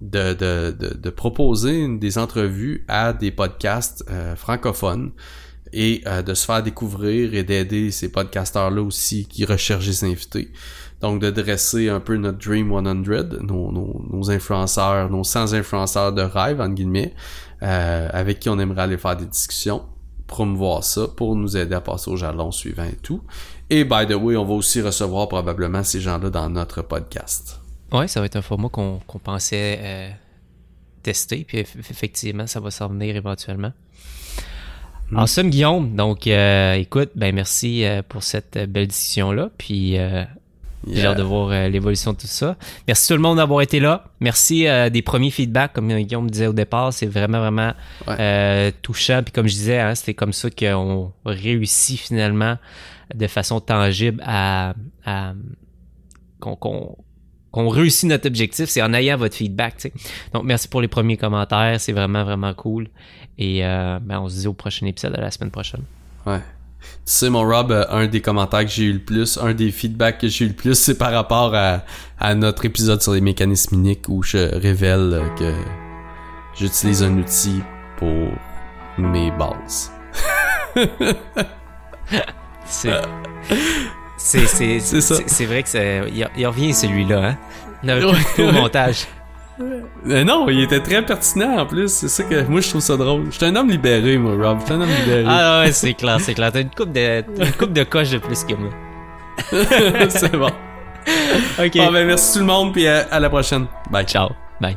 de, de, de, de proposer des entrevues à des podcasts euh, francophones et euh, de se faire découvrir et d'aider ces podcasteurs-là aussi qui recherchent des invités. Donc de dresser un peu notre Dream 100, nos, nos, nos influenceurs, nos 100 influenceurs de rêve, entre guillemets, euh, avec qui on aimerait aller faire des discussions, promouvoir ça pour nous aider à passer au jalon suivant et tout. Et by the way, on va aussi recevoir probablement ces gens-là dans notre podcast. Ouais, ça va être un format qu'on pensait euh, tester, puis eff- effectivement, ça va s'en venir éventuellement. En somme, Guillaume, donc euh, écoute, ben merci euh, pour cette euh, belle discussion-là, puis euh, j'ai hâte de voir euh, l'évolution de tout ça. Merci tout le monde d'avoir été là. Merci euh, des premiers feedbacks, comme Guillaume disait au départ, c'est vraiment, vraiment Ouais. euh, touchant. Puis comme je disais, hein, c'était comme ça qu'on réussit finalement de façon tangible à, à- qu'on qu'on- qu'on réussit notre objectif, c'est en ayant votre feedback. Donc merci pour les premiers commentaires, c'est vraiment, vraiment cool. Et euh, ben, on se dit au prochain épisode de la semaine prochaine. Ouais. Tu sais, mon Rob, euh, un des commentaires que j'ai eu le plus, un des feedbacks que j'ai eu le plus, c'est par rapport à, à notre épisode sur les mécanismes uniques où je révèle euh, que j'utilise un outil pour mes bases. C'est. C'est, vrai que c'est, il, il revient celui-là, hein? Ouais, le couper au montage. Mais non, il était très pertinent en plus. C'est ça que moi je trouve ça drôle. Je suis un homme libéré, moi, Rob. Je suis un homme libéré. Ah ouais, c'est clair, c'est clair. T'as une coupe de, une coupe de coche de plus que moi. c'est bon. Ok. Bon, ben, merci tout le monde, puis à, à la prochaine. Bye. Ciao. Bye.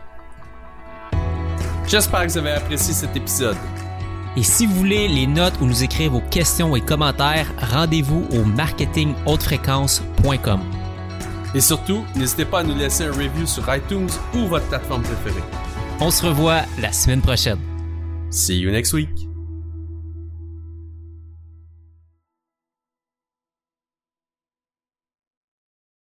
J'espère que vous avez apprécié cet épisode. Et si vous voulez les notes ou nous écrire vos questions et commentaires, rendez-vous au marketinghautefréquence.com. Et surtout, n'hésitez pas à nous laisser un review sur iTunes ou votre plateforme préférée. On se revoit la semaine prochaine. See you next week.